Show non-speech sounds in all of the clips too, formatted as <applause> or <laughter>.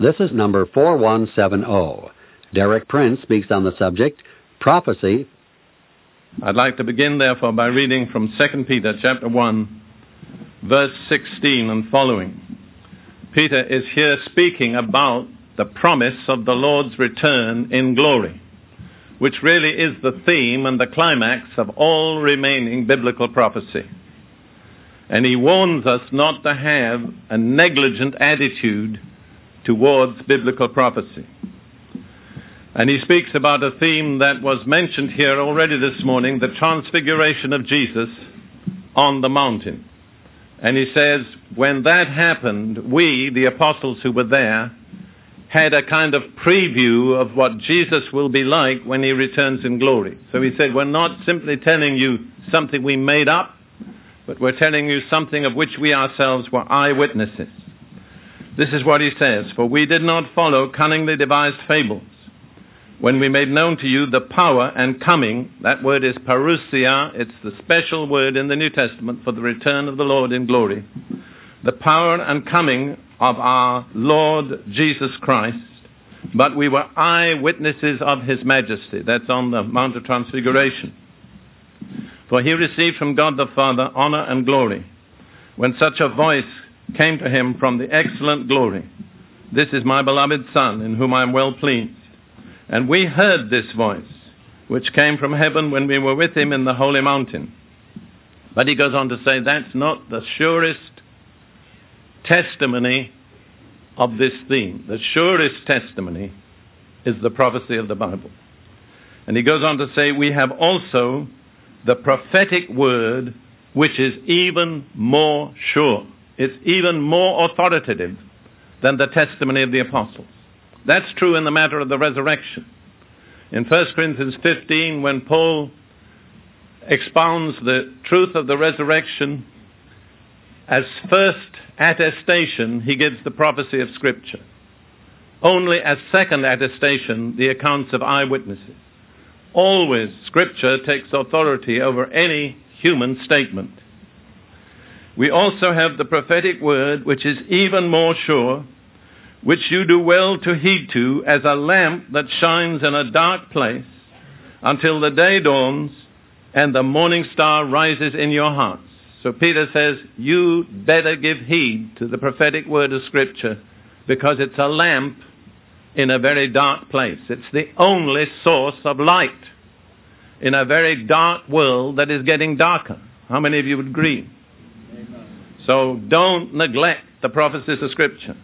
This is number 4170. Derek Prince speaks on the subject Prophecy. I'd like to begin, therefore, by reading from 2 Peter chapter 1, verse 16 and following. Peter is here speaking about the promise of the Lord's return in glory, which really is the theme and the climax of all remaining biblical prophecy. And he warns us not to have a negligent attitude towards biblical prophecy. And he speaks about a theme that was mentioned here already this morning the transfiguration of Jesus on the mountain. And he says, when that happened, we, the apostles who were there, had a kind of preview of what Jesus will be like when he returns in glory. So he said, We're not simply telling you something we made up, but we're telling you something of which we ourselves were eyewitnesses. This is what he says For we did not follow cunningly devised fables when we made known to you the power and coming, that word is parousia, it's the special word in the New Testament for the return of the Lord in glory. The power and coming of our Lord Jesus Christ, but we were eyewitnesses of his majesty. That's on the Mount of Transfiguration. For he received from God the Father honor and glory when such a voice came to him from the excellent glory. This is my beloved Son, in whom I am well pleased. And we heard this voice, which came from heaven when we were with him in the holy mountain. But he goes on to say that's not the surest testimony of this theme. The surest testimony is the prophecy of the Bible. And he goes on to say, we have also the prophetic word, which is even more sure. It's even more authoritative than the testimony of the apostles. That's true in the matter of the resurrection. In 1 Corinthians 15, when Paul expounds the truth of the resurrection, as first attestation, he gives the prophecy of Scripture. Only as second attestation, the accounts of eyewitnesses. Always, Scripture takes authority over any human statement. We also have the prophetic word, which is even more sure which you do well to heed to as a lamp that shines in a dark place until the day dawns and the morning star rises in your hearts. So Peter says, you better give heed to the prophetic word of Scripture because it's a lamp in a very dark place. It's the only source of light in a very dark world that is getting darker. How many of you would agree? So don't neglect the prophecies of Scripture.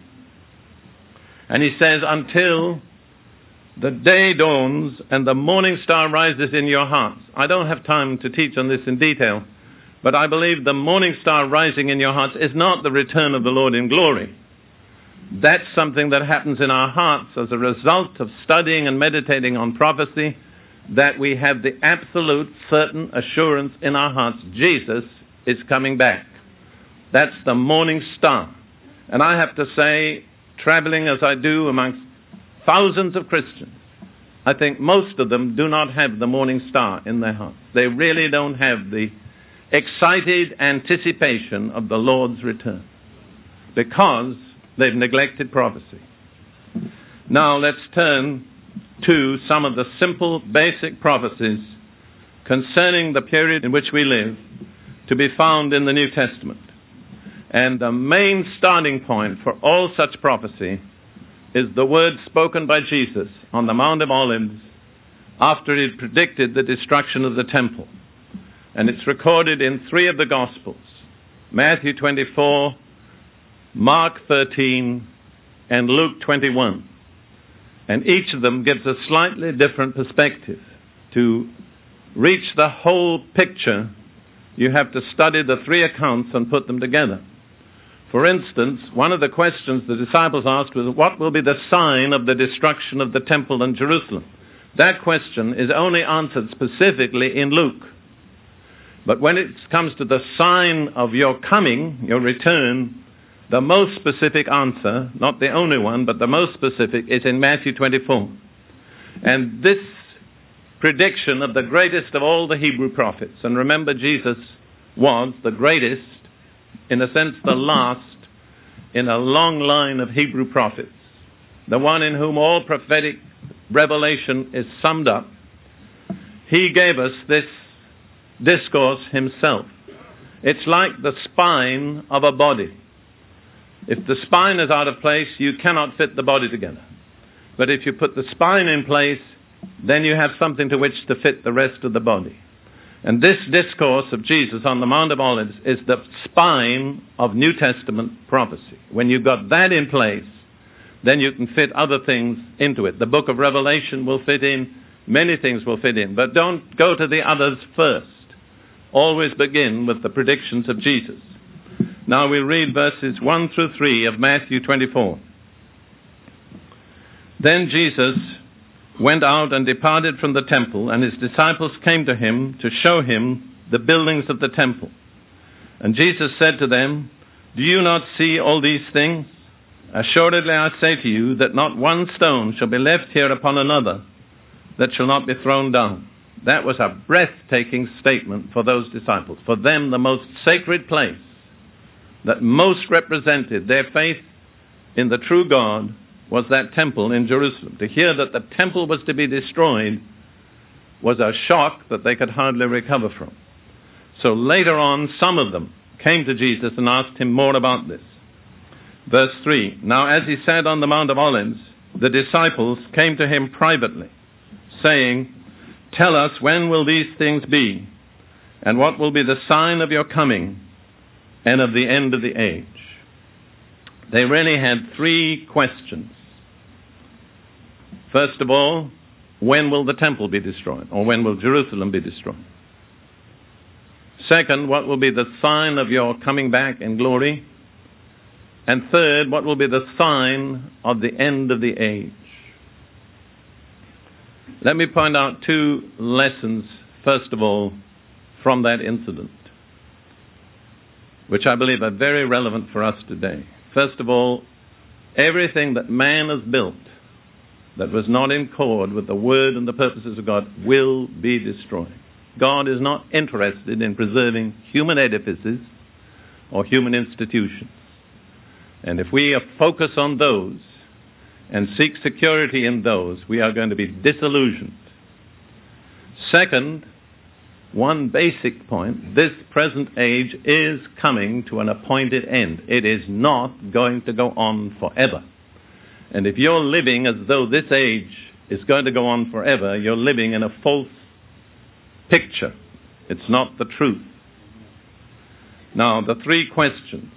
And he says, until the day dawns and the morning star rises in your hearts. I don't have time to teach on this in detail, but I believe the morning star rising in your hearts is not the return of the Lord in glory. That's something that happens in our hearts as a result of studying and meditating on prophecy, that we have the absolute certain assurance in our hearts Jesus is coming back. That's the morning star. And I have to say, traveling as I do amongst thousands of Christians, I think most of them do not have the morning star in their hearts. They really don't have the excited anticipation of the Lord's return because they've neglected prophecy. Now let's turn to some of the simple, basic prophecies concerning the period in which we live to be found in the New Testament. And the main starting point for all such prophecy is the word spoken by Jesus on the Mount of Olives after he predicted the destruction of the temple. And it's recorded in three of the Gospels Matthew 24, Mark 13, and Luke 21. And each of them gives a slightly different perspective. To reach the whole picture, you have to study the three accounts and put them together. For instance, one of the questions the disciples asked was, What will be the sign of the destruction of the temple in Jerusalem? That question is only answered specifically in Luke. But when it comes to the sign of your coming, your return, the most specific answer, not the only one, but the most specific, is in Matthew 24. And this prediction of the greatest of all the Hebrew prophets, and remember, Jesus was the greatest in a sense, the last in a long line of Hebrew prophets. the one in whom all prophetic revelation is summed up, he gave us this discourse himself. It's like the spine of a body. If the spine is out of place, you cannot fit the body together. But if you put the spine in place, then you have something to which to fit the rest of the body. And this discourse of Jesus on the Mount of Olives is the spine of New Testament prophecy. When you've got that in place, then you can fit other things into it. The book of Revelation will fit in, many things will fit in. But don't go to the others first. Always begin with the predictions of Jesus. Now we'll read verses 1 through 3 of Matthew 24. Then Jesus went out and departed from the temple, and his disciples came to him to show him the buildings of the temple. And Jesus said to them, Do you not see all these things? Assuredly I say to you that not one stone shall be left here upon another that shall not be thrown down. That was a breathtaking statement for those disciples. For them, the most sacred place that most represented their faith in the true God was that temple in Jerusalem. To hear that the temple was to be destroyed was a shock that they could hardly recover from. So later on, some of them came to Jesus and asked him more about this. Verse 3 Now, as he sat on the Mount of Olives, the disciples came to him privately, saying, Tell us, when will these things be? And what will be the sign of your coming and of the end of the age? They really had three questions. First of all, when will the temple be destroyed? Or when will Jerusalem be destroyed? Second, what will be the sign of your coming back in glory? And third, what will be the sign of the end of the age? Let me point out two lessons, first of all, from that incident, which I believe are very relevant for us today. First of all, everything that man has built that was not in accord with the word and the purposes of God will be destroyed. God is not interested in preserving human edifices or human institutions. And if we focus on those and seek security in those, we are going to be disillusioned. Second, one basic point this present age is coming to an appointed end. It is not going to go on forever. And if you're living as though this age is going to go on forever, you're living in a false picture. It's not the truth. Now, the three questions.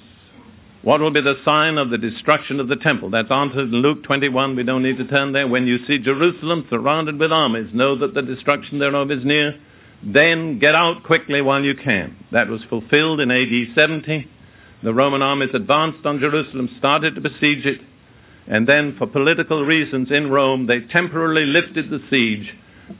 What will be the sign of the destruction of the temple? That's answered in Luke 21. We don't need to turn there. When you see Jerusalem surrounded with armies, know that the destruction thereof is near. Then get out quickly while you can. That was fulfilled in AD 70. The Roman armies advanced on Jerusalem, started to besiege it, and then, for political reasons in Rome, they temporarily lifted the siege.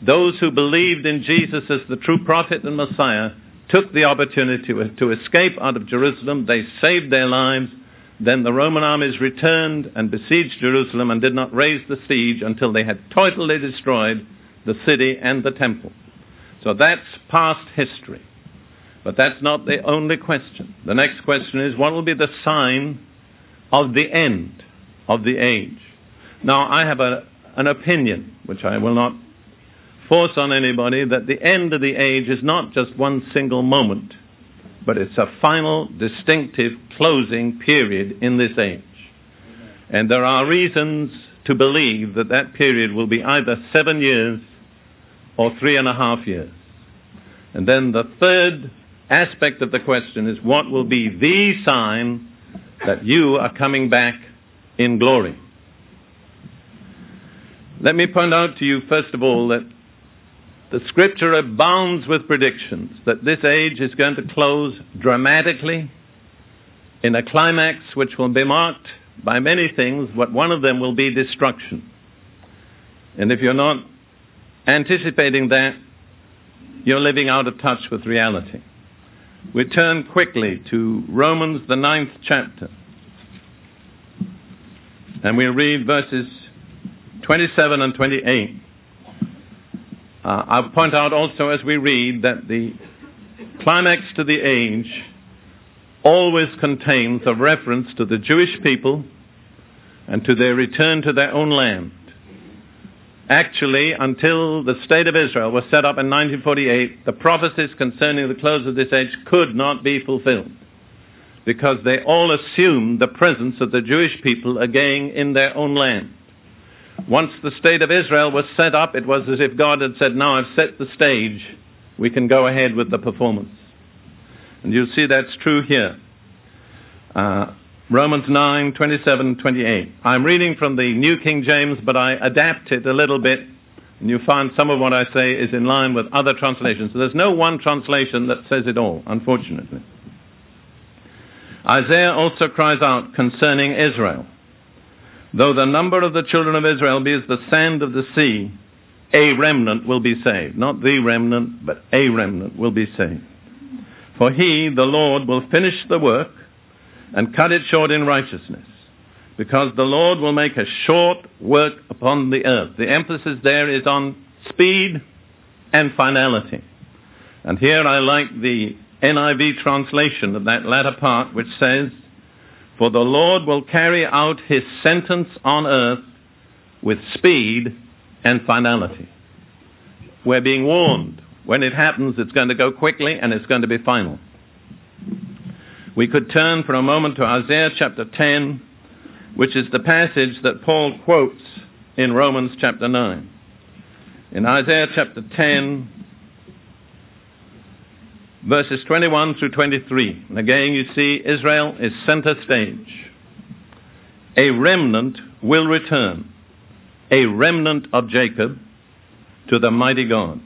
Those who believed in Jesus as the true prophet and Messiah took the opportunity to, escape out of Jerusalem. They saved their lives. Then the Roman armies returned and besieged Jerusalem and did not raise the siege until they had totally destroyed the city and the temple. So that's past history. But that's not the only question. The next question is what will be the sign of the end? Of the age. Now, I have a, an opinion, which I will not force on anybody, that the end of the age is not just one single moment, but it's a final, distinctive closing period in this age. And there are reasons to believe that that period will be either seven years or three and a half years. And then the third aspect of the question is what will be the sign that you are coming back in glory. Let me point out to you, first of all, that the scripture abounds with predictions that this age is going to close dramatically in a climax which will be marked by many things, but one of them will be destruction. And if you're not anticipating that, you're living out of touch with reality. We turn quickly to Romans, the ninth chapter. And we read verses 27 and 28. Uh, I'll point out also as we read that the climax to the age always contains a reference to the Jewish people and to their return to their own land. Actually, until the State of Israel was set up in 1948, the prophecies concerning the close of this age could not be fulfilled because they all assumed the presence of the Jewish people again in their own land. Once the State of Israel was set up, it was as if God had said, Now I've set the stage, we can go ahead with the performance. And you'll see that's true here. Uh, Romans 9, 27, 28. I'm reading from the New King James, but I adapt it a little bit, and you find some of what I say is in line with other translations. So there's no one translation that says it all, unfortunately. Isaiah also cries out concerning Israel. Though the number of the children of Israel be as the sand of the sea, a remnant will be saved. Not the remnant, but a remnant will be saved. For he, the Lord, will finish the work and cut it short in righteousness, because the Lord will make a short work upon the earth. The emphasis there is on speed and finality. And here I like the NIV translation of that latter part, which says, For the Lord will carry out his sentence on earth with speed and finality. We're being warned. When it happens, it's going to go quickly and it's going to be final. We could turn for a moment to Isaiah chapter 10, which is the passage that Paul quotes in Romans chapter 9. In Isaiah chapter 10, verses 21 through 23. And again, you see Israel is center stage. A remnant will return, a remnant of Jacob to the mighty God.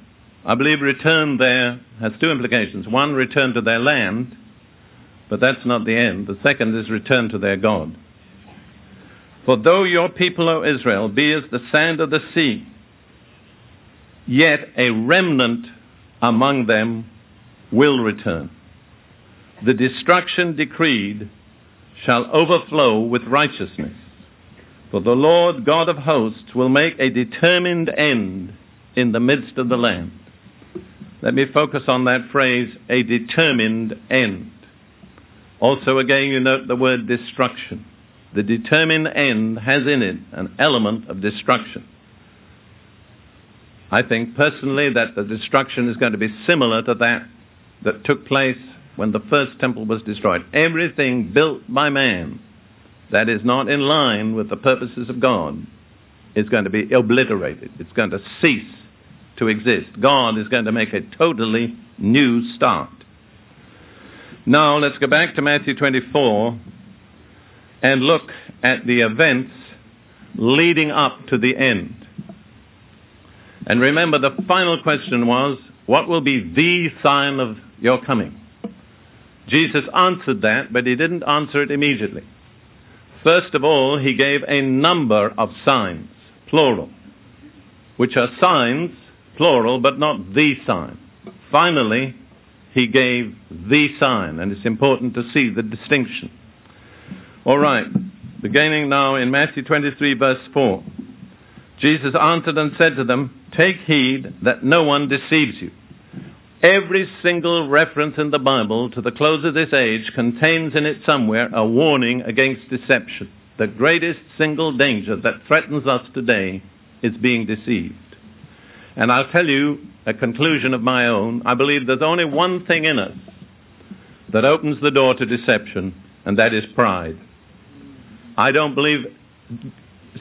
I believe return there has two implications. One, return to their land, but that's not the end. The second is return to their God. For though your people, O Israel, be as the sand of the sea, yet a remnant among them will return. The destruction decreed shall overflow with righteousness. For the Lord God of hosts will make a determined end in the midst of the land. Let me focus on that phrase, a determined end. Also, again, you note the word destruction. The determined end has in it an element of destruction. I think personally that the destruction is going to be similar to that that took place when the first temple was destroyed. Everything built by man that is not in line with the purposes of God is going to be obliterated. It's going to cease to exist. God is going to make a totally new start. Now, let's go back to Matthew 24 and look at the events leading up to the end. And remember, the final question was, what will be the sign of your coming? Jesus answered that, but he didn't answer it immediately. First of all, he gave a number of signs, plural, which are signs, plural, but not the sign. Finally, he gave the sign, and it's important to see the distinction. All right, beginning now in Matthew 23, verse 4. Jesus answered and said to them, Take heed that no one deceives you. Every single reference in the Bible to the close of this age contains in it somewhere a warning against deception. The greatest single danger that threatens us today is being deceived. And I'll tell you a conclusion of my own. I believe there's only one thing in us that opens the door to deception, and that is pride. I don't believe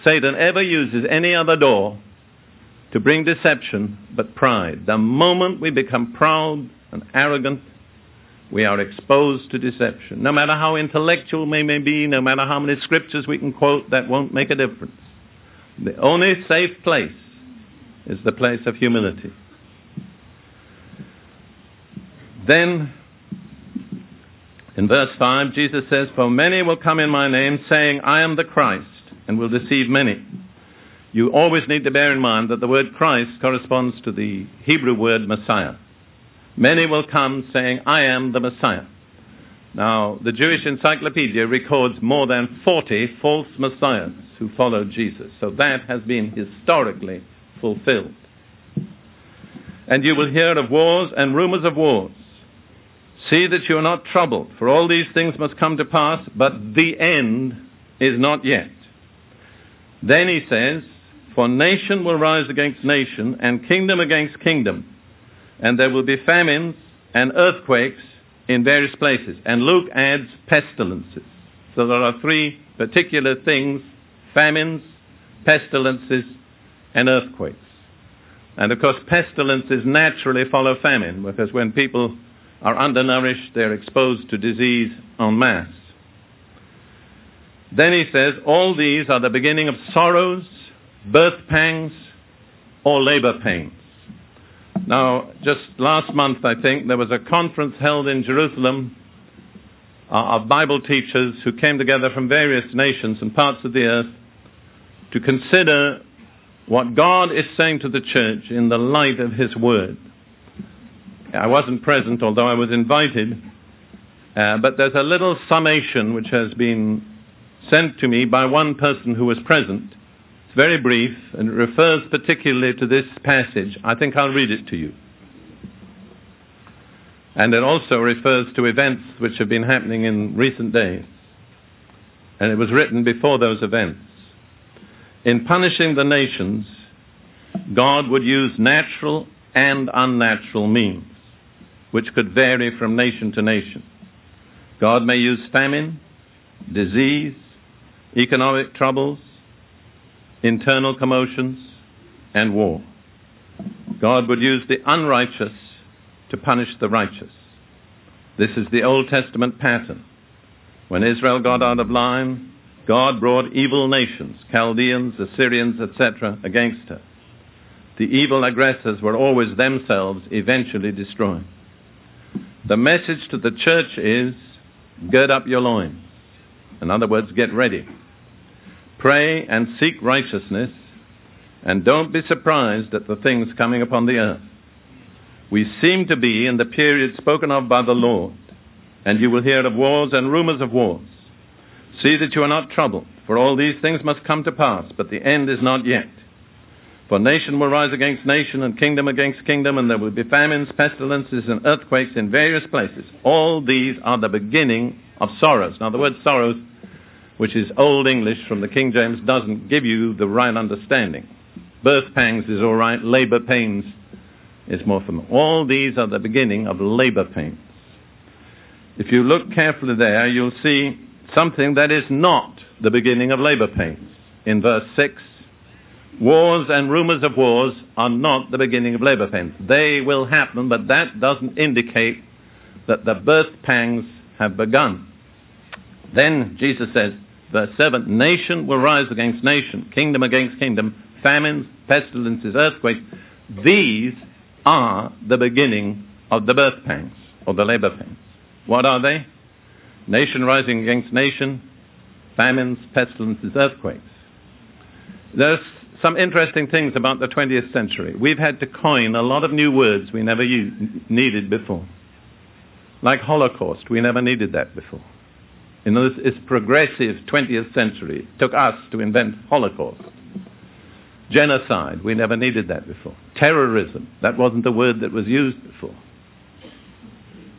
Satan ever uses any other door to bring deception but pride. The moment we become proud and arrogant, we are exposed to deception. No matter how intellectual we may be, no matter how many scriptures we can quote, that won't make a difference. The only safe place is the place of humility. Then, in verse 5, Jesus says, For many will come in my name, saying, I am the Christ, and will deceive many. You always need to bear in mind that the word Christ corresponds to the Hebrew word Messiah. Many will come saying, I am the Messiah. Now, the Jewish Encyclopedia records more than 40 false messiahs who followed Jesus. So that has been historically fulfilled. And you will hear of wars and rumors of wars. See that you are not troubled, for all these things must come to pass, but the end is not yet. Then he says, For nation will rise against nation, and kingdom against kingdom, and there will be famines and earthquakes in various places. And Luke adds pestilences. So there are three particular things famines, pestilences, and earthquakes. And of course, pestilences naturally follow famine because when people are undernourished, they're exposed to disease en masse. Then he says, all these are the beginning of sorrows, birth pangs, or labor pains. Now, just last month, I think, there was a conference held in Jerusalem uh, of Bible teachers who came together from various nations and parts of the earth to consider what God is saying to the church in the light of His Word. I wasn't present, although I was invited, uh, but there's a little summation which has been sent to me by one person who was present. It's very brief and it refers particularly to this passage. I think I'll read it to you. And it also refers to events which have been happening in recent days. And it was written before those events. In punishing the nations, God would use natural and unnatural means, which could vary from nation to nation. God may use famine, disease, economic troubles, internal commotions, and war. God would use the unrighteous to punish the righteous. This is the Old Testament pattern. When Israel got out of line, God brought evil nations, Chaldeans, Assyrians, etc., against her. The evil aggressors were always themselves eventually destroyed. The message to the church is gird up your loins. In other words, get ready. Pray and seek righteousness, and don't be surprised at the things coming upon the earth. We seem to be in the period spoken of by the Lord, and you will hear of wars and rumors of wars. See that you are not troubled, for all these things must come to pass, but the end is not yet. For nation will rise against nation, and kingdom against kingdom, and there will be famines, pestilences, and earthquakes in various places. All these are the beginning of sorrows. Now, the word sorrows, which is Old English from the King James, doesn't give you the right understanding. Birth pangs is all right, labor pains is more familiar. All these are the beginning of labor pains. If you look carefully there, you'll see something that is not the beginning of labor pains. In verse 6, wars and rumors of wars are not the beginning of labor pains. They will happen, but that doesn't indicate that the birth pangs have begun. Then Jesus says, verse 7, nation will rise against nation, kingdom against kingdom, famines, pestilences, earthquakes. These are the beginning of the birth pangs, or the labor pangs. What are they? nation rising against nation, famines, pestilences, earthquakes. There's some interesting things about the 20th century. We've had to coin a lot of new words we never used, needed before. Like Holocaust, we never needed that before. Know, this is progressive 20th century. Took us to invent Holocaust. Genocide, we never needed that before. Terrorism, that wasn't the word that was used before.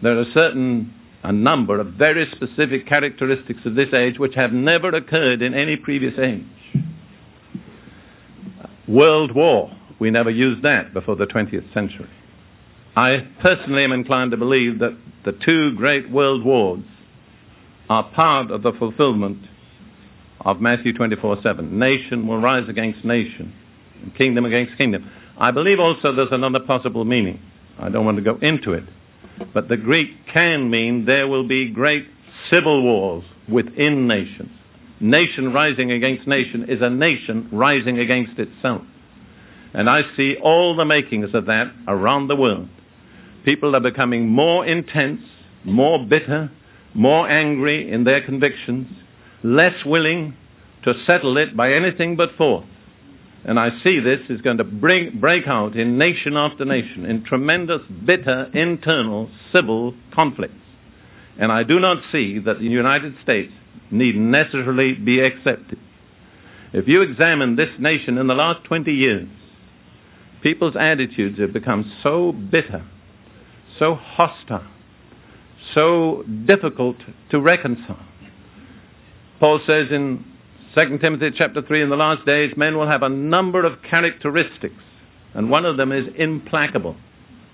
There are certain a number of very specific characteristics of this age which have never occurred in any previous age. World War, we never used that before the 20th century. I personally am inclined to believe that the two great world wars are part of the fulfillment of Matthew 24:7. Nation will rise against nation, kingdom against kingdom. I believe also there's another possible meaning. I don't want to go into it. But the Greek can mean there will be great civil wars within nations. Nation rising against nation is a nation rising against itself. And I see all the makings of that around the world. People are becoming more intense, more bitter, more angry in their convictions, less willing to settle it by anything but force. And I see this is going to bring, break out in nation after nation in tremendous, bitter, internal civil conflicts. And I do not see that the United States need necessarily be accepted. If you examine this nation in the last 20 years, people's attitudes have become so bitter, so hostile, so difficult to reconcile. Paul says in 2 Timothy chapter 3 in the last days, men will have a number of characteristics, and one of them is implacable.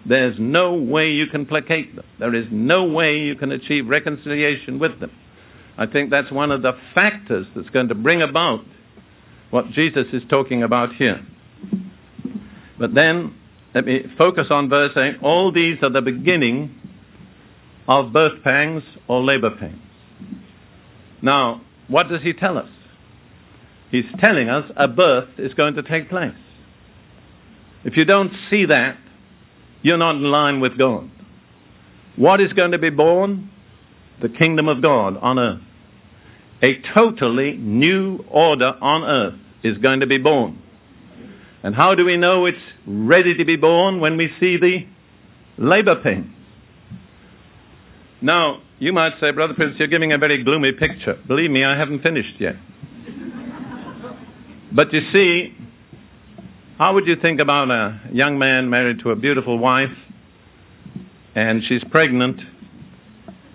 There's no way you can placate them. There is no way you can achieve reconciliation with them. I think that's one of the factors that's going to bring about what Jesus is talking about here. But then, let me focus on verse 8. All these are the beginning of birth pangs or labor pains. Now, what does he tell us? He's telling us a birth is going to take place. If you don't see that, you're not in line with God. What is going to be born? The kingdom of God on earth. A totally new order on earth is going to be born. And how do we know it's ready to be born when we see the labor pains? Now, you might say, Brother Prince, you're giving a very gloomy picture. Believe me, I haven't finished yet. but you see, how would you think about a young man married to a beautiful wife, and she's pregnant,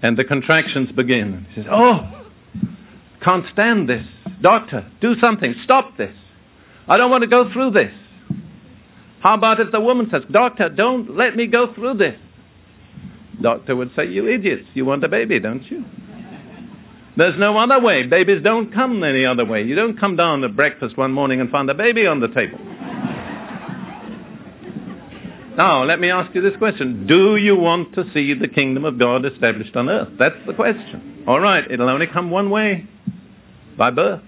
and the contractions begin? He says, Oh, can't stand this. Doctor, do something. Stop this. I don't want to go through this. How about if the woman says, Doctor, don't let me go through this? Doctor would say, You idiots, you want a baby, don't you? There's no other way. Babies don't come any other way. You don't come down to breakfast one morning and find a baby on the table. now, let me ask you this question. Do you want to see the kingdom of God established on earth? That's the question. All right, it'll only come one way by birth.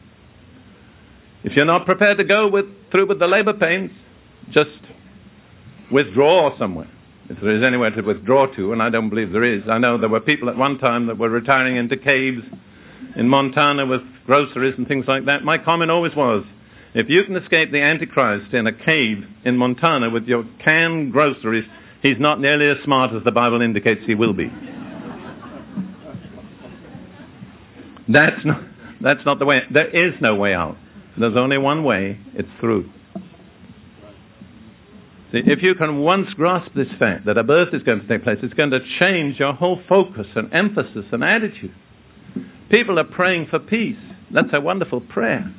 If you're not prepared to go with, through with the labor pains, just withdraw somewhere. If there is anywhere to withdraw to, and I don't believe there is. I know there were people at one time that were retiring into caves in Montana with groceries and things like that. My comment always was, if you can escape the Antichrist in a cave in Montana with your canned groceries, he's not nearly as smart as the Bible indicates he will be. That's not, that's not the way. There is no way out. There's only one way. It's through. If you can once grasp this fact that a birth is going to take place, it's going to change your whole focus and emphasis and attitude. People are praying for peace. That's a wonderful prayer.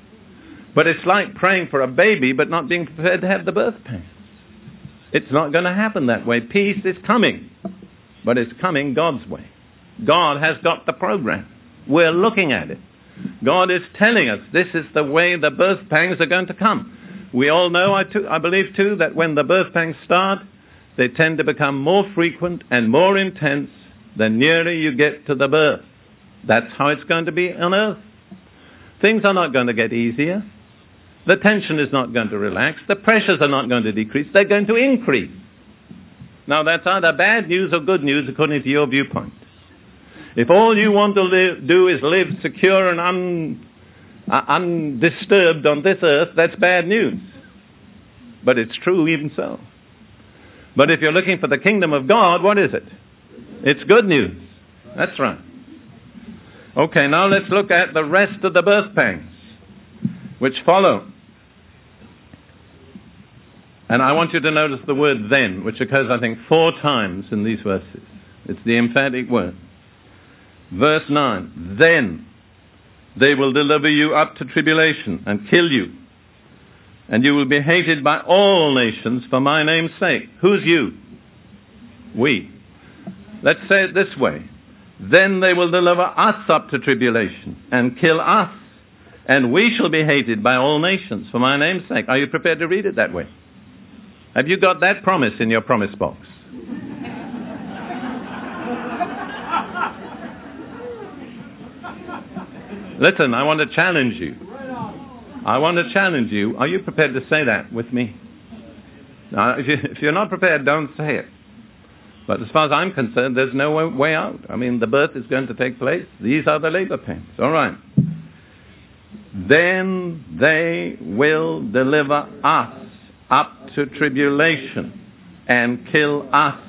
But it's like praying for a baby but not being prepared to have the birth pains. It's not going to happen that way. Peace is coming, but it's coming God's way. God has got the program. We're looking at it. God is telling us this is the way the birth pangs are going to come. We all know, I, too, I believe too, that when the birth pangs start, they tend to become more frequent and more intense the nearer you get to the birth. That's how it's going to be on earth. Things are not going to get easier. The tension is not going to relax. The pressures are not going to decrease. They're going to increase. Now, that's either bad news or good news according to your viewpoint. If all you want to live, do is live secure and un, undisturbed on this earth, that's bad news. But it's true even so. But if you're looking for the kingdom of God, what is it? It's good news. That's right. Okay, now let's look at the rest of the birth pangs which follow. And I want you to notice the word then, which occurs, I think, four times in these verses. It's the emphatic word. Verse 9 Then they will deliver you up to tribulation and kill you, and you will be hated by all nations for my name's sake. Who's you? We. Let's say it this way. Then they will deliver us up to tribulation and kill us, and we shall be hated by all nations for my name's sake. Are you prepared to read it that way? Have you got that promise in your promise box? Listen, I want to challenge you. I want to challenge you. Are you prepared to say that with me? Now, if, you, are not prepared, don't say it. But as far as I'm concerned, there's no way out. I mean, the birth is going to take place. These are the labor pains. All right. Then they will deliver us up to tribulation and kill us,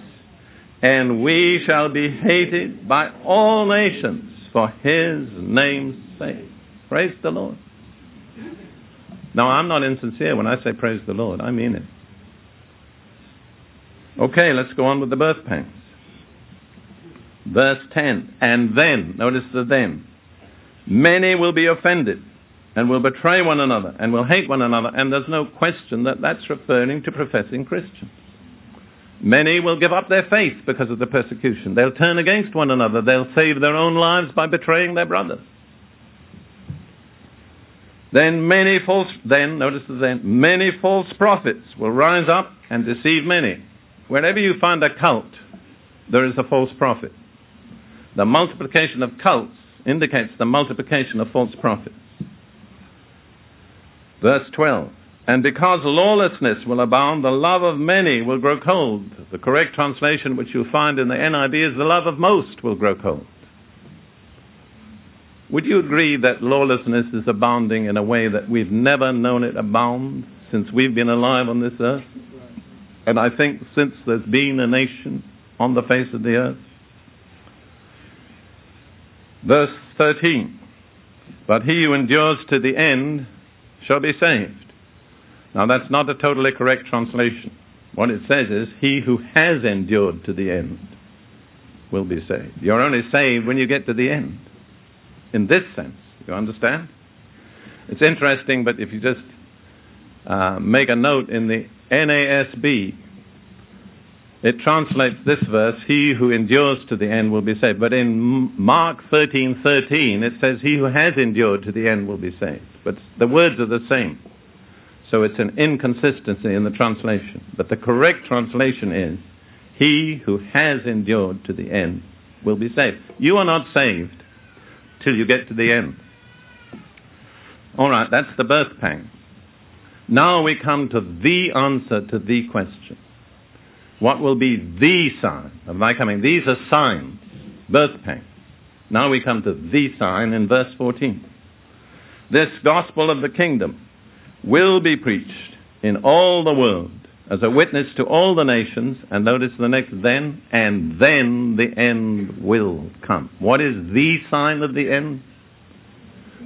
and we shall be hated by all nations for his name's sake. Praise the Lord. Now, I'm not insincere when I say praise the Lord. I mean it. Okay, let's go on with the birth pangs. Verse 10. And then, notice the then. Many will be offended and will betray one another and will hate one another. And there's no question that that's referring to professing Christians. Many will give up their faith because of the persecution. They'll turn against one another. They'll save their own lives by betraying their brothers. Then many false, then, notice the then, many false prophets will rise up and deceive many. Wherever you find a cult, there is a false prophet. The multiplication of cults indicates the multiplication of false prophets. Verse 12. And because lawlessness will abound, the love of many will grow cold. The correct translation, which you'll find in the NIV, is the love of most will grow cold. Would you agree that lawlessness is abounding in a way that we've never known it abound since we've been alive on this earth? And I think since there's been a nation on the face of the earth. Verse 13. But he who endures to the end shall be saved. Now that's not a totally correct translation. What it says is, he who has endured to the end will be saved. You're only saved when you get to the end. In this sense, you understand? It's interesting, but if you just uh, make a note in the NASB, it translates this verse, he who endures to the end will be saved. But in Mark 13, 13, it says, he who has endured to the end will be saved. But the words are the same. So it's an inconsistency in the translation. But the correct translation is, he who has endured to the end will be saved. You are not saved till you get to the end. All right, that's the birth pang. Now we come to the answer to the question. What will be the sign of my coming? These are signs, birth pang. Now we come to the sign in verse 14. This gospel of the kingdom will be preached in all the world as a witness to all the nations, and notice the next then, and then the end will come. What is the sign of the end?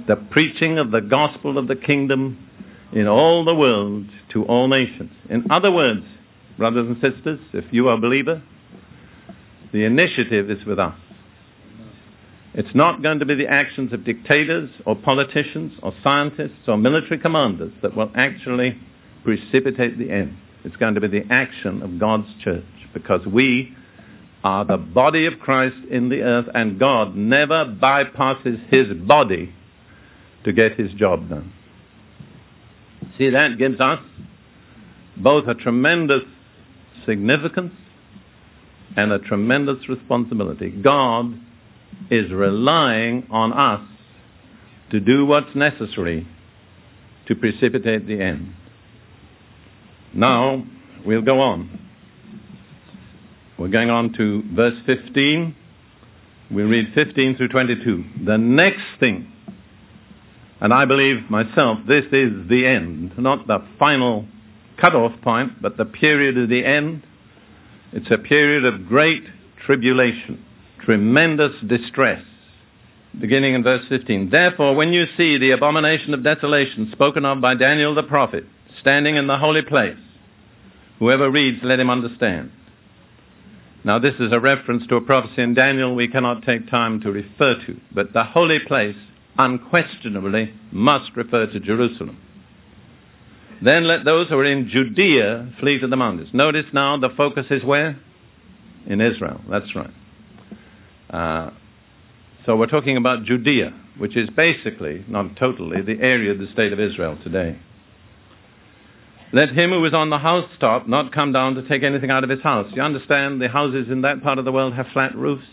The preaching of the gospel of the kingdom in all the world to all nations. In other words, brothers and sisters, if you are a believer, the initiative is with us. It's not going to be the actions of dictators or politicians or scientists or military commanders that will actually precipitate the end. It's going to be the action of God's church because we are the body of Christ in the earth and God never bypasses his body to get his job done. See, that gives us both a tremendous significance and a tremendous responsibility. God is relying on us to do what's necessary to precipitate the end. Now, we'll go on. We're going on to verse 15. We read 15 through 22. The next thing, and I believe myself, this is the end, not the final cutoff point, but the period of the end. It's a period of great tribulation tremendous distress. Beginning in verse 15. Therefore, when you see the abomination of desolation spoken of by Daniel the prophet, standing in the holy place, whoever reads, let him understand. Now, this is a reference to a prophecy in Daniel we cannot take time to refer to, but the holy place unquestionably must refer to Jerusalem. Then let those who are in Judea flee to the mountains. Notice now the focus is where? In Israel. That's right. Uh, so we're talking about Judea, which is basically, not totally, the area of the state of Israel today. Let him who is on the housetop not come down to take anything out of his house. You understand the houses in that part of the world have flat roofs.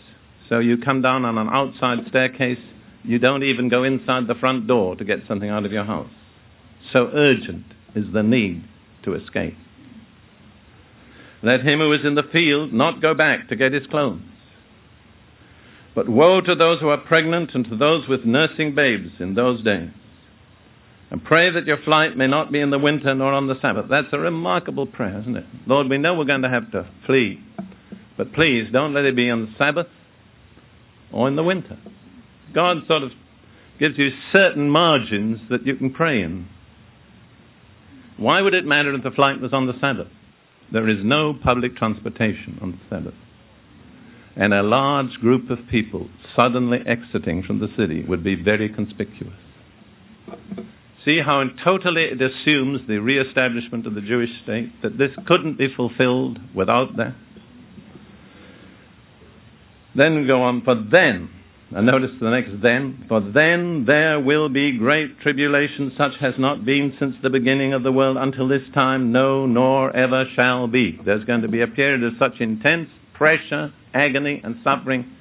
So you come down on an outside staircase. You don't even go inside the front door to get something out of your house. So urgent is the need to escape. Let him who is in the field not go back to get his clothes. But woe to those who are pregnant and to those with nursing babes in those days. And pray that your flight may not be in the winter nor on the Sabbath. That's a remarkable prayer, isn't it? Lord, we know we're going to have to flee. But please don't let it be on the Sabbath or in the winter. God sort of gives you certain margins that you can pray in. Why would it matter if the flight was on the Sabbath? There is no public transportation on the Sabbath and a large group of people suddenly exiting from the city would be very conspicuous. See how totally it assumes the re-establishment of the Jewish state, that this couldn't be fulfilled without that. Then go on, for then, and notice the next then, for then there will be great tribulation, such has not been since the beginning of the world until this time, no, nor ever shall be. There's going to be a period of such intense pressure, agony, and suffering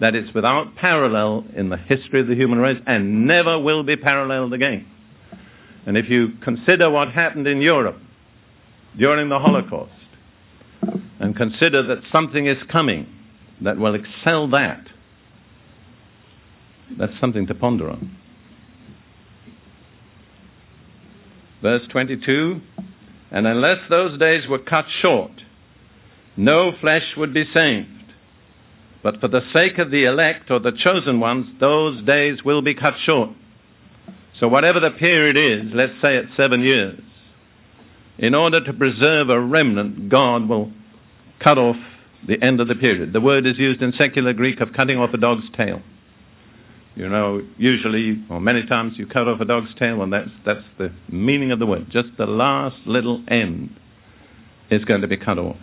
that it's without parallel in the history of the human race and never will be paralleled again. And if you consider what happened in Europe during the Holocaust, and consider that something is coming that will excel that, that's something to ponder on. Verse 22 And unless those days were cut short, no flesh would be saved. But for the sake of the elect or the chosen ones, those days will be cut short. So, whatever the period is, let's say it's seven years, in order to preserve a remnant, God will cut off the end of the period. The word is used in secular Greek of cutting off a dog's tail. You know, usually, or many times, you cut off a dog's tail, and that's, that's the meaning of the word. Just the last little end is going to be cut off.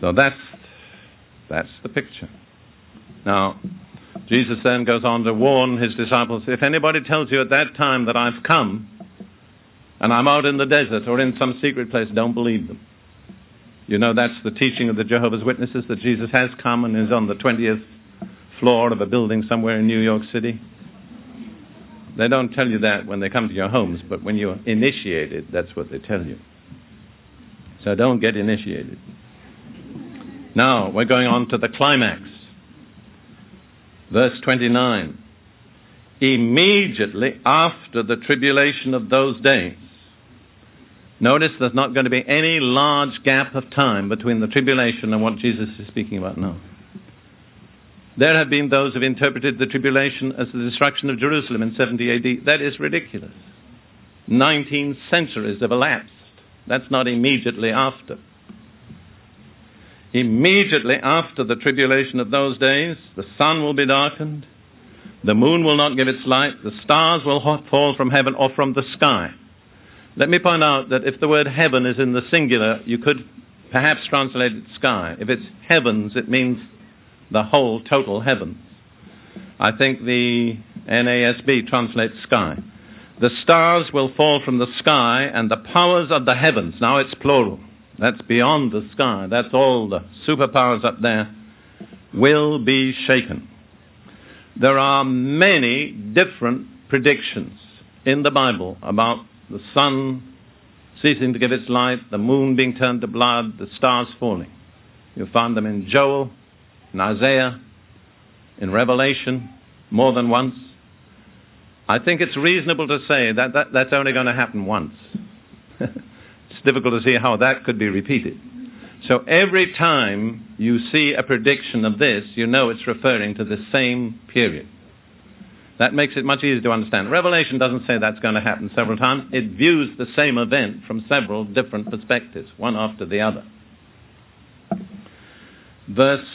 So that's, that's the picture. Now, Jesus then goes on to warn his disciples if anybody tells you at that time that I've come and I'm out in the desert or in some secret place, don't believe them. You know, that's the teaching of the Jehovah's Witnesses that Jesus has come and is on the 20th floor of a building somewhere in New York City. They don't tell you that when they come to your homes, but when you're initiated, that's what they tell you. So don't get initiated. Now, we're going on to the climax. Verse 29. Immediately after the tribulation of those days, Notice there's not going to be any large gap of time between the tribulation and what Jesus is speaking about now. There have been those who have interpreted the tribulation as the destruction of Jerusalem in 70 AD. That is ridiculous. 19 centuries have elapsed. That's not immediately after. Immediately after the tribulation of those days, the sun will be darkened, the moon will not give its light, the stars will fall from heaven or from the sky. Let me point out that if the word heaven is in the singular, you could perhaps translate it sky. If it's heavens, it means the whole, total heavens. I think the NASB translates sky. The stars will fall from the sky, and the powers of the heavens, now it's plural, that's beyond the sky, that's all the superpowers up there, will be shaken. There are many different predictions in the Bible about the sun ceasing to give its light, the moon being turned to blood, the stars falling. You find them in Joel, in Isaiah, in Revelation, more than once. I think it's reasonable to say that, that that's only going to happen once. <laughs> it's difficult to see how that could be repeated. So every time you see a prediction of this, you know it's referring to the same period. That makes it much easier to understand. Revelation doesn't say that's going to happen several times. It views the same event from several different perspectives, one after the other. Verse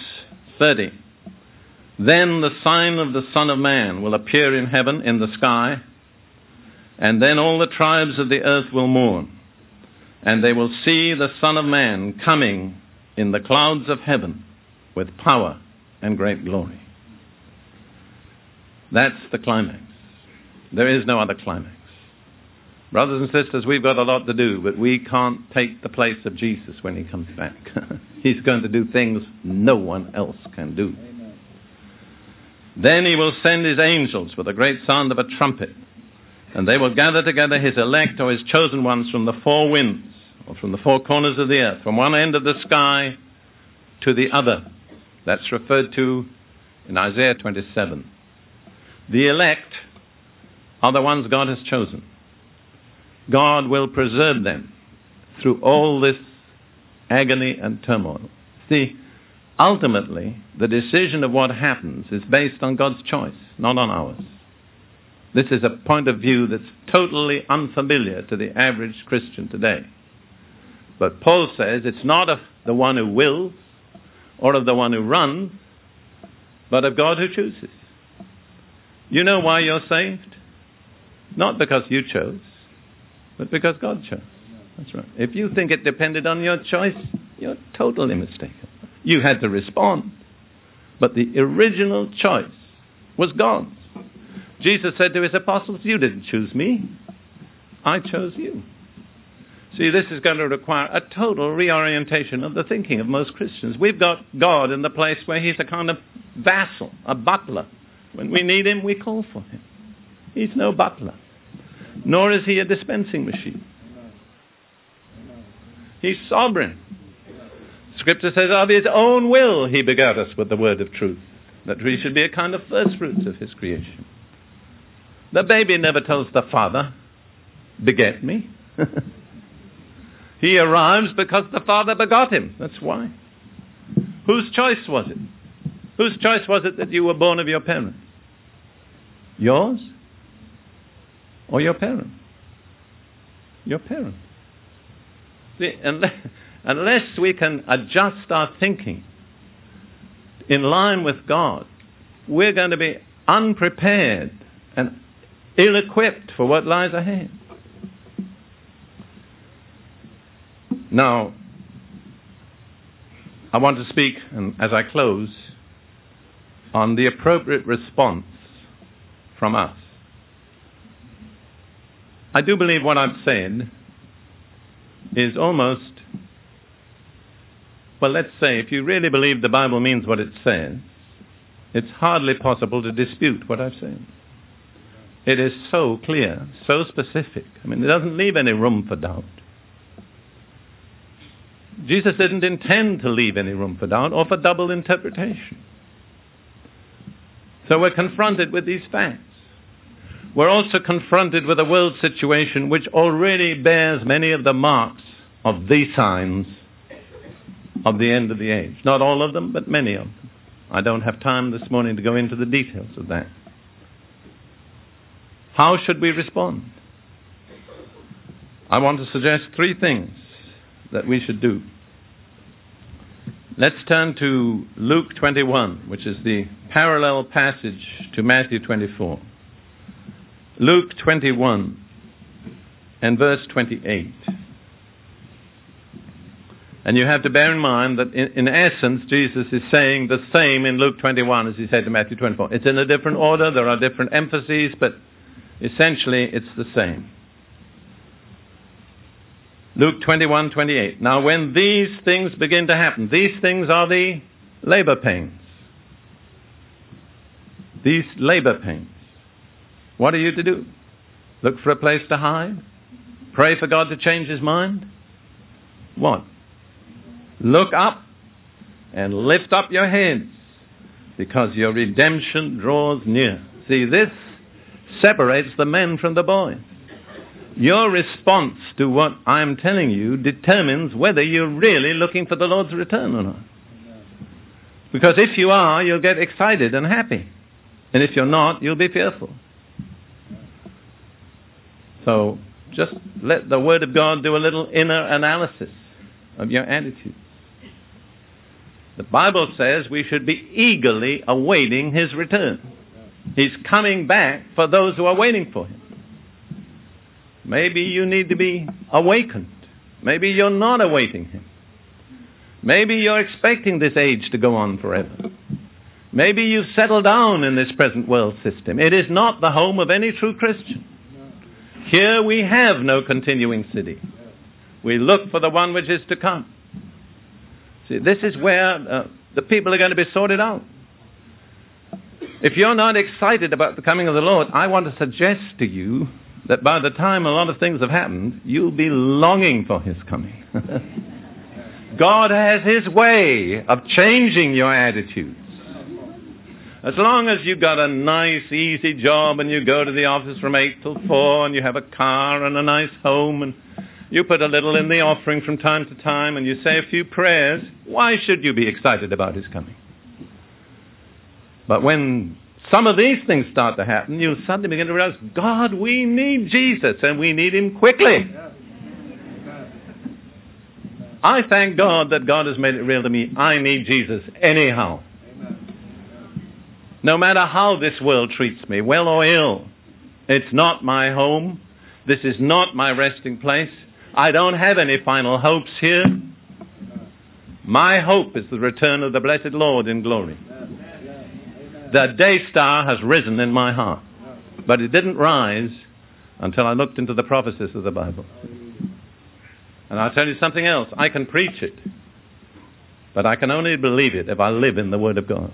30. Then the sign of the Son of Man will appear in heaven, in the sky, and then all the tribes of the earth will mourn, and they will see the Son of Man coming in the clouds of heaven with power and great glory. That's the climax. There is no other climax. Brothers and sisters, we've got a lot to do, but we can't take the place of Jesus when he comes back. <laughs> He's going to do things no one else can do. Amen. Then he will send his angels with a great sound of a trumpet, and they will gather together his elect or his chosen ones from the four winds, from the four corners of the earth, from one end of the sky to the other. That's referred to in Isaiah 27. The elect are the ones God has chosen. God will preserve them through all this agony and turmoil. See, ultimately, the decision of what happens is based on God's choice, not on ours. This is a point of view that's totally unfamiliar to the average Christian today. But Paul says it's not of the one who wills or of the one who runs, but of God who chooses. You know why you're saved? Not because you chose, but because God chose. That's right. If you think it depended on your choice, you're totally mistaken. You had to respond. But the original choice was God's. Jesus said to his apostles, You didn't choose me, I chose you. See, this is going to require a total reorientation of the thinking of most Christians. We've got God in the place where He's a kind of vassal, a butler. When we need Him, we call for Him. He's no butler, nor is He a dispensing machine. He's sovereign. Scripture says, of His own will He begat us with the word of truth, that we should be a kind of first fruits of His creation. The baby never tells the father, beget me. <laughs> He arrives because the Father begot him. That's why. Whose choice was it? Whose choice was it that you were born of your parents? Yours? Or your parents? Your parents. See, unless, unless we can adjust our thinking in line with God, we're going to be unprepared and ill equipped for what lies ahead. Now, I want to speak, and as I close, on the appropriate response from us. I do believe what I've said is almost, well, let's say, if you really believe the Bible means what it says, it's hardly possible to dispute what I've said. It is so clear, so specific. I mean, it doesn't leave any room for doubt. Jesus didn't intend to leave any room for doubt or for double interpretation. So we're confronted with these facts. We're also confronted with a world situation which already bears many of the marks of the signs of the end of the age. Not all of them, but many of them. I don't have time this morning to go into the details of that. How should we respond? I want to suggest three things that we should do. Let's turn to Luke 21, which is the parallel passage to Matthew 24. Luke 21 and verse 28. And you have to bear in mind that in, in, essence, Jesus is saying the same in Luke 21 as he said in Matthew 24. It's in a different order, there are different emphases, but essentially it's the same. Luke 21, 28. Now, when these things begin to happen, these things are the labor pains. These labor pains. What are you to do? Look for a place to hide? Pray for God to change his mind? What? Look up and lift up your heads because your redemption draws near. See, this separates the men from the boys. Your response to what I'm telling you determines whether you're really looking for the Lord's return or not. Because if you are, you'll get excited and happy. And if you're not, you'll be fearful. So just let the Word of God do a little inner analysis of your attitude. The Bible says we should be eagerly awaiting His return. He's coming back for those who are waiting for Him. Maybe you need to be awakened. Maybe you're not awaiting Him. Maybe you're expecting this age to go on forever. Maybe you've settled down in this present world system. It is not the home of any true Christian. Here we have no continuing city. We look for the one which is to come. See, this is where uh, the people are going to be sorted out. If you're not excited about the coming of the Lord, I want to suggest to you that by the time a lot of things have happened, you'll be longing for his coming. <laughs> God has his way of changing your attitudes. As long as you've got a nice, easy job and you go to the office from 8 till 4 and you have a car and a nice home and you put a little in the offering from time to time and you say a few prayers, why should you be excited about his coming? But when some of these things start to happen, you suddenly begin to realize, God, we need Jesus and we need him quickly. I thank God that God has made it real to me. I need Jesus anyhow. No matter how this world treats me, well or ill, it's not my home. This is not my resting place. I don't have any final hopes here. My hope is the return of the blessed Lord in glory. The day star has risen in my heart, but it didn't rise until I looked into the prophecies of the Bible. And I'll tell you something else. I can preach it, but I can only believe it if I live in the Word of God.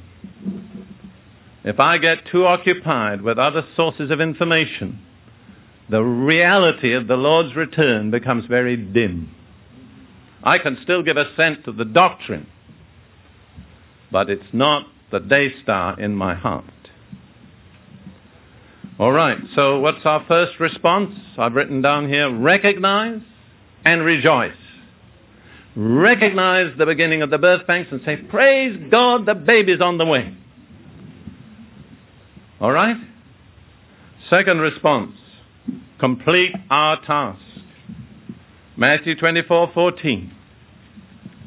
If I get too occupied with other sources of information, the reality of the Lord's return becomes very dim. I can still give assent to the doctrine, but it's not the day star in my heart. All right, so what's our first response? I've written down here recognize and rejoice. Recognize the beginning of the birth pangs and say, Praise God, the baby's on the way. All right? Second response complete our task. Matthew 24:14.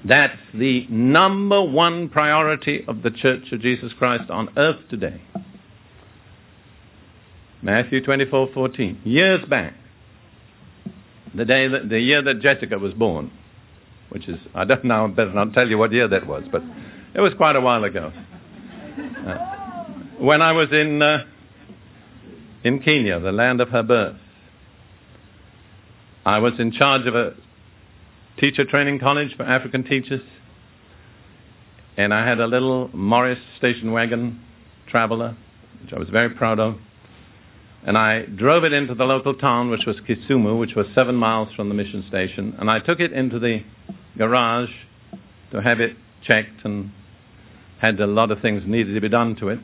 That's the number one priority of the Church of Jesus Christ on earth today. Matthew 24:14. Years back, the day that, the year that Jessica was born, which is I don't know, I better not tell you what year that was, but it was quite a while ago. Uh, when I was in uh, in Kenya, the land of her birth, I was in charge of a teacher training college for African teachers, and I had a little Morris station wagon traveler, which I was very proud of. And I drove it into the local town, which was Kisumu, which was seven miles from the mission station. And I took it into the garage to have it checked and had a lot of things needed to be done to it.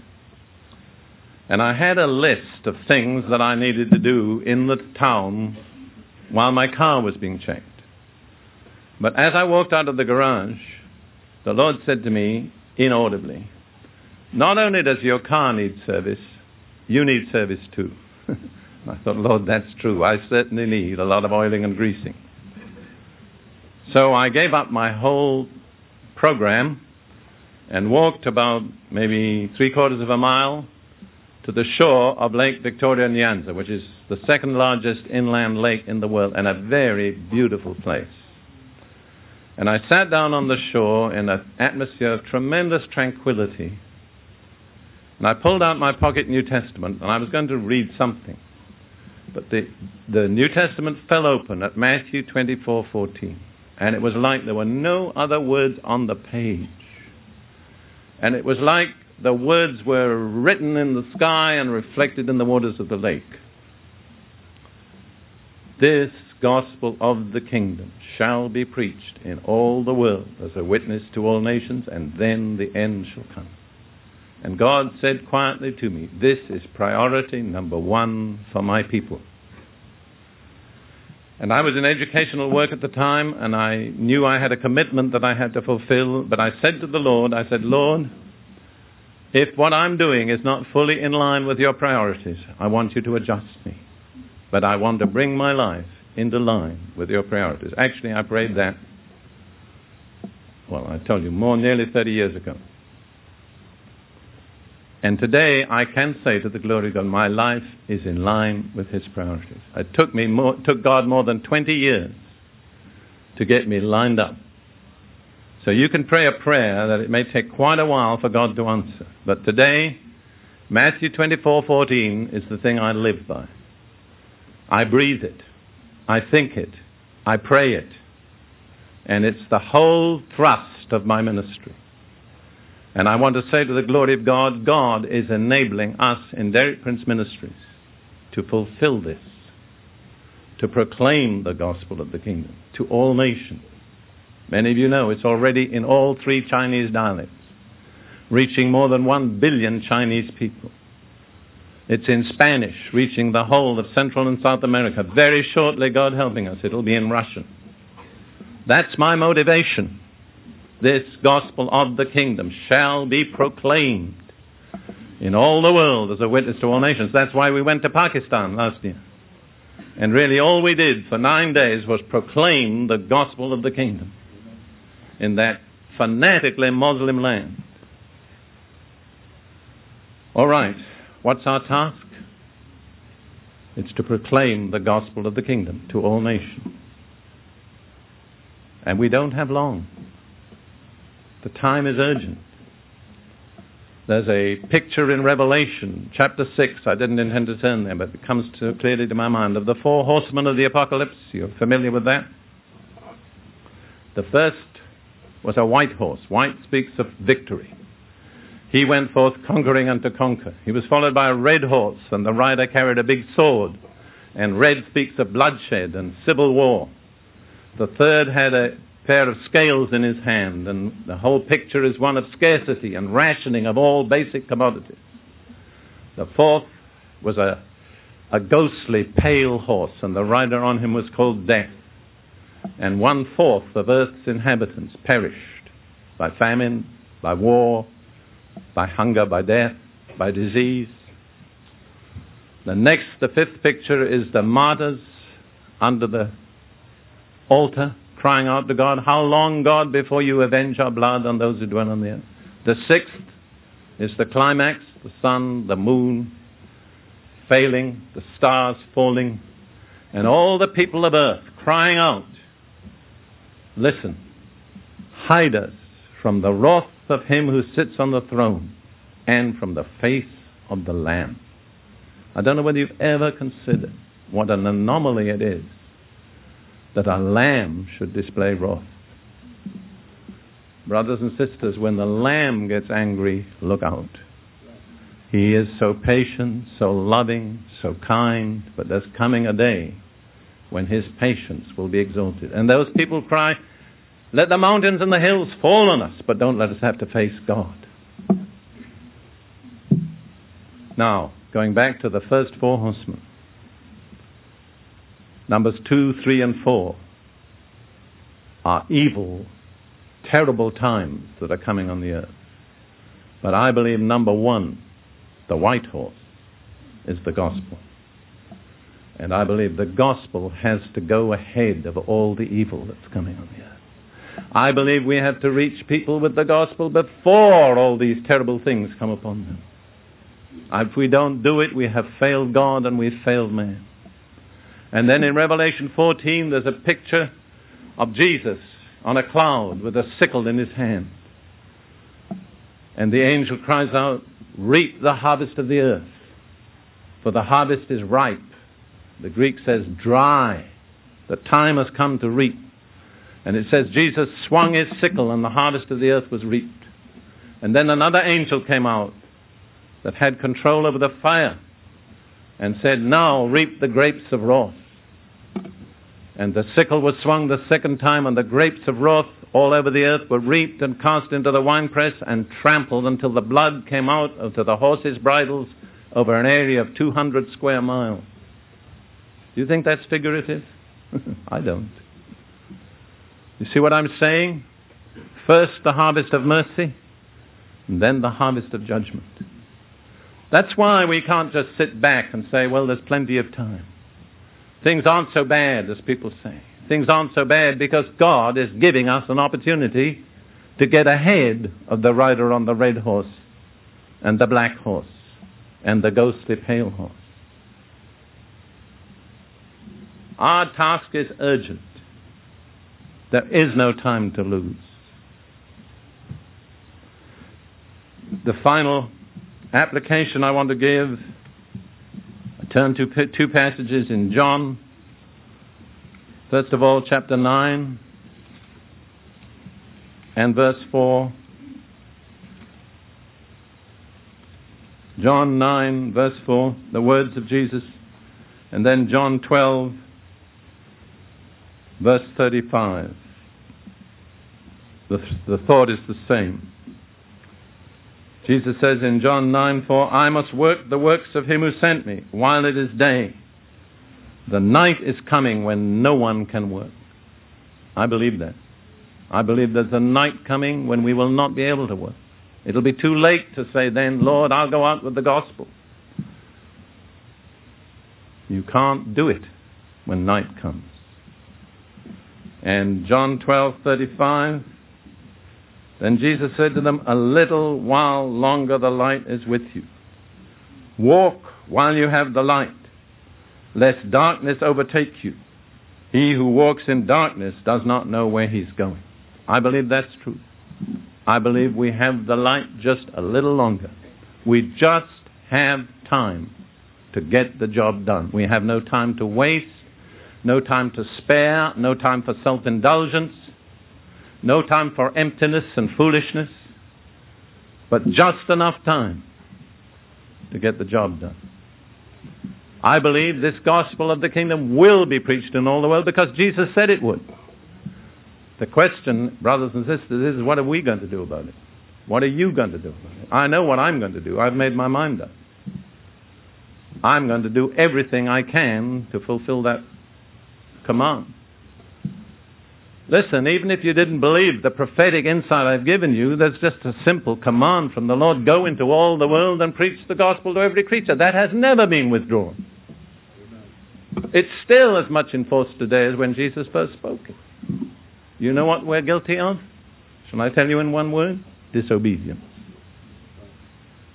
And I had a list of things that I needed to do in the town while my car was being checked. But as I walked out of the garage, the Lord said to me inaudibly, Not only does your car need service, you need service too. <laughs> I thought, Lord, that's true. I certainly need a lot of oiling and greasing. So I gave up my whole program and walked about maybe three quarters of a mile to the shore of Lake Victoria Nyanza, which is the second largest inland lake in the world and a very beautiful place. And I sat down on the shore in an atmosphere of tremendous tranquility. And I pulled out my pocket New Testament and I was going to read something. But the, the New Testament fell open at Matthew 24:14, and it was like there were no other words on the page. And it was like the words were written in the sky and reflected in the waters of the lake. This gospel of the kingdom shall be preached in all the world as a witness to all nations, and then the end shall come. And God said quietly to me, This is priority number one for my people. And I was in educational work at the time, and I knew I had a commitment that I had to fulfill. But I said to the Lord, I said, Lord, if what I'm doing is not fully in line with your priorities, I want you to adjust me. But I want to bring my life into line with your priorities. Actually, I prayed that, well, I told you, more nearly 30 years ago. And today I can say to the glory of God, my life is in line with His priorities. It took me more, took God more than 20 years to get me lined up. So you can pray a prayer that it may take quite a while for God to answer. But today, Matthew 24:14 is the thing I live by. I breathe it. I think it. I pray it. And it's the whole thrust of my ministry. And I want to say to the glory of God, God is enabling us in Derek Prince Ministries to fulfill this, to proclaim the gospel of the kingdom to all nations. Many of you know it's already in all three Chinese dialects, reaching more than one billion Chinese people. It's in Spanish, reaching the whole of Central and South America. Very shortly, God helping us, it'll be in Russian. That's my motivation this gospel of the kingdom shall be proclaimed in all the world as a witness to all nations. That's why we went to Pakistan last year. And really all we did for nine days was proclaim the gospel of the kingdom in that fanatically Muslim land. All right, what's our task? It's to proclaim the gospel of the kingdom to all nations. And we don't have long. The time is urgent. There's a picture in Revelation, chapter 6. I didn't intend to turn there, but it comes to, clearly to my mind of the four horsemen of the apocalypse. You're familiar with that? The first was a white horse. White speaks of victory. He went forth conquering and to conquer. He was followed by a red horse, and the rider carried a big sword. And red speaks of bloodshed and civil war. The third had a pair of scales in his hand, and the whole picture is one of scarcity and rationing of all basic commodities. The fourth was a, a ghostly, pale horse, and the rider on him was called Death. And one fourth of earth's inhabitants perished by famine, by war, by hunger, by death, by disease. The next, the fifth picture is the martyrs under the altar crying out to God, How long, God, before you avenge our blood on those who dwell on the earth? The sixth is the climax, the sun, the moon failing, the stars falling, and all the people of earth crying out, Listen, hide us from the wrath of him who sits on the throne and from the face of the Lamb. I don't know whether you've ever considered what an anomaly it is that a lamb should display wrath. Brothers and sisters, when the lamb gets angry, look out. He is so patient, so loving, so kind, but there's coming a day when his patience will be exalted. And those people cry, let the mountains and the hills fall on us, but don't let us have to face God. Now, going back to the first four horsemen. Numbers 2, 3, and 4 are evil, terrible times that are coming on the earth. But I believe number one, the white horse, is the gospel. And I believe the gospel has to go ahead of all the evil that's coming on the earth. I believe we have to reach people with the gospel before all these terrible things come upon them. If we don't do it, we have failed God and we've failed man. And then in Revelation 14, there's a picture of Jesus on a cloud with a sickle in his hand. And the angel cries out, Reap the harvest of the earth, for the harvest is ripe. The Greek says dry. The time has come to reap. And it says Jesus swung his sickle and the harvest of the earth was reaped. And then another angel came out that had control over the fire and said, Now reap the grapes of wrath. And the sickle was swung the second time, and the grapes of wrath all over the earth were reaped and cast into the winepress and trampled until the blood came out of the horses' bridles over an area of 200 square miles. Do you think that's figurative? <laughs> I don't. You see what I'm saying? First the harvest of mercy, and then the harvest of judgment. That's why we can't just sit back and say, well, there's plenty of time. Things aren't so bad as people say. Things aren't so bad because God is giving us an opportunity to get ahead of the rider on the red horse and the black horse and the ghostly pale horse. Our task is urgent. There is no time to lose. The final application I want to give, I turn to two passages in John. First of all, chapter 9 and verse 4. John 9, verse 4, the words of Jesus. And then John 12, verse 35. The, the thought is the same. Jesus says in John 9 4, I must work the works of him who sent me while it is day. The night is coming when no one can work. I believe that. I believe there's a night coming when we will not be able to work. It'll be too late to say then, Lord, I'll go out with the gospel. You can't do it when night comes. And John 12:35 Then Jesus said to them, "A little while longer the light is with you. Walk while you have the light, lest darkness overtake you. He who walks in darkness does not know where he's going. I believe that's true. I believe we have the light just a little longer. We just have time to get the job done. We have no time to waste, no time to spare, no time for self indulgence, no time for emptiness and foolishness, but just enough time to get the job done. I believe this gospel of the kingdom will be preached in all the world because Jesus said it would. The question, brothers and sisters, is what are we going to do about it? What are you going to do about it? I know what I'm going to do. I've made my mind up. I'm going to do everything I can to fulfill that command. Listen, even if you didn't believe the prophetic insight I've given you, there's just a simple command from the Lord go into all the world and preach the gospel to every creature. That has never been withdrawn. It's still as much in force today as when Jesus first spoke it. You know what we're guilty of? Shall I tell you in one word? Disobedience.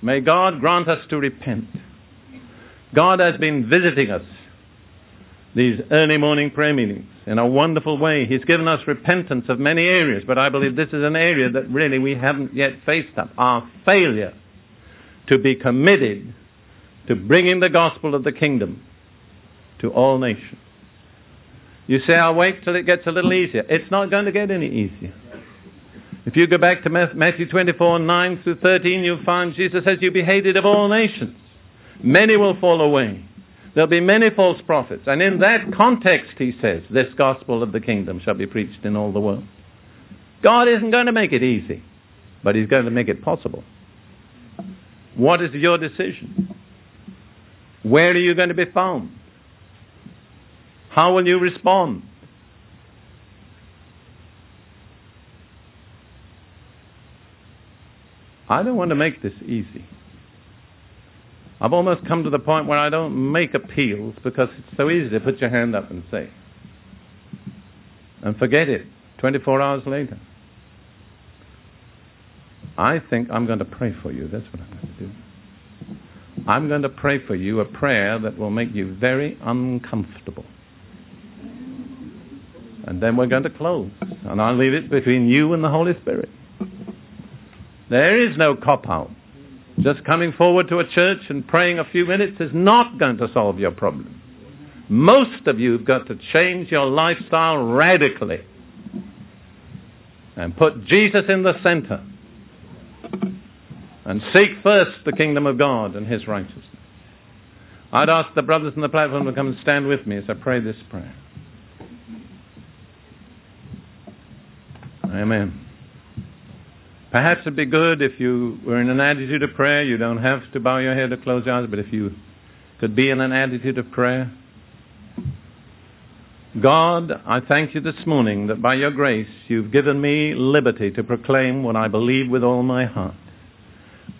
May God grant us to repent. God has been visiting us these early morning prayer meetings in a wonderful way. He's given us repentance of many areas, but I believe this is an area that really we haven't yet faced up. Our failure to be committed to bringing the gospel of the kingdom to all nations. You say, I'll wait till it gets a little easier. It's not going to get any easier. If you go back to Matthew 24, 9 through 13, you'll find Jesus says, You'll be hated of all nations. Many will fall away. There'll be many false prophets. And in that context, he says, this gospel of the kingdom shall be preached in all the world. God isn't going to make it easy, but he's going to make it possible. What is your decision? Where are you going to be found? How will you respond? I don't want to make this easy. I've almost come to the point where I don't make appeals because it's so easy to put your hand up and say. And forget it 24 hours later. I think I'm going to pray for you. That's what I'm going to do. I'm going to pray for you a prayer that will make you very uncomfortable. And then we're going to close. And I'll leave it between you and the Holy Spirit. There is no cop out. Just coming forward to a church and praying a few minutes is not going to solve your problem. Most of you have got to change your lifestyle radically and put Jesus in the center and seek first the kingdom of God and his righteousness. I'd ask the brothers on the platform to come and stand with me as I pray this prayer. Amen. Perhaps it'd be good if you were in an attitude of prayer. You don't have to bow your head or close your eyes, but if you could be in an attitude of prayer. God, I thank you this morning that by your grace you've given me liberty to proclaim what I believe with all my heart.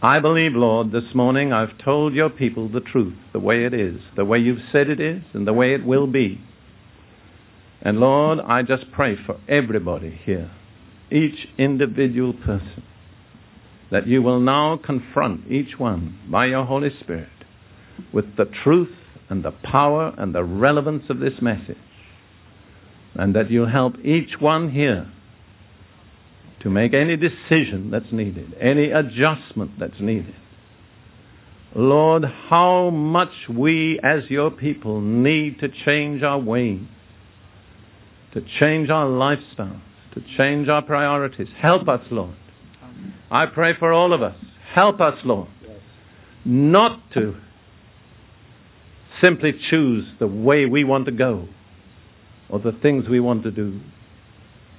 I believe, Lord, this morning I've told your people the truth, the way it is, the way you've said it is, and the way it will be. And Lord, I just pray for everybody here each individual person. That you will now confront each one by your Holy Spirit with the truth and the power and the relevance of this message. And that you'll help each one here to make any decision that's needed, any adjustment that's needed. Lord, how much we as your people need to change our ways, to change our lifestyle, to change our priorities. Help us, Lord. I pray for all of us. Help us, Lord, not to simply choose the way we want to go or the things we want to do,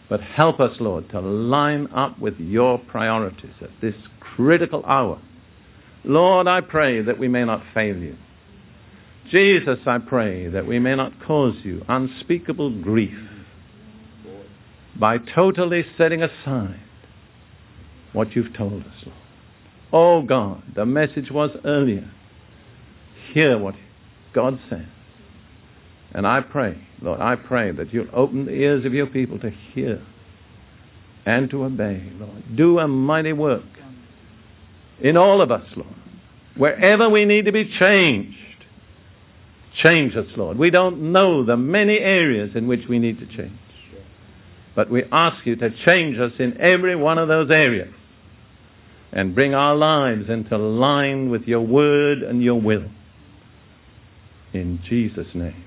but help us, Lord, to line up with your priorities at this critical hour. Lord, I pray that we may not fail you. Jesus, I pray that we may not cause you unspeakable grief by totally setting aside what you've told us, Lord. Oh God, the message was earlier. Hear what God says. And I pray, Lord, I pray that you'll open the ears of your people to hear and to obey, Lord. Do a mighty work in all of us, Lord. Wherever we need to be changed, change us, Lord. We don't know the many areas in which we need to change. But we ask you to change us in every one of those areas and bring our lives into line with your word and your will. In Jesus' name.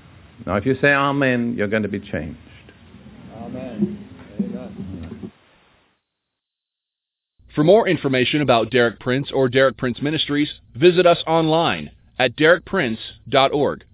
Now, if you say Amen, you're going to be changed. Amen. Amen. For more information about Derek Prince or Derek Prince Ministries, visit us online at derekprince.org.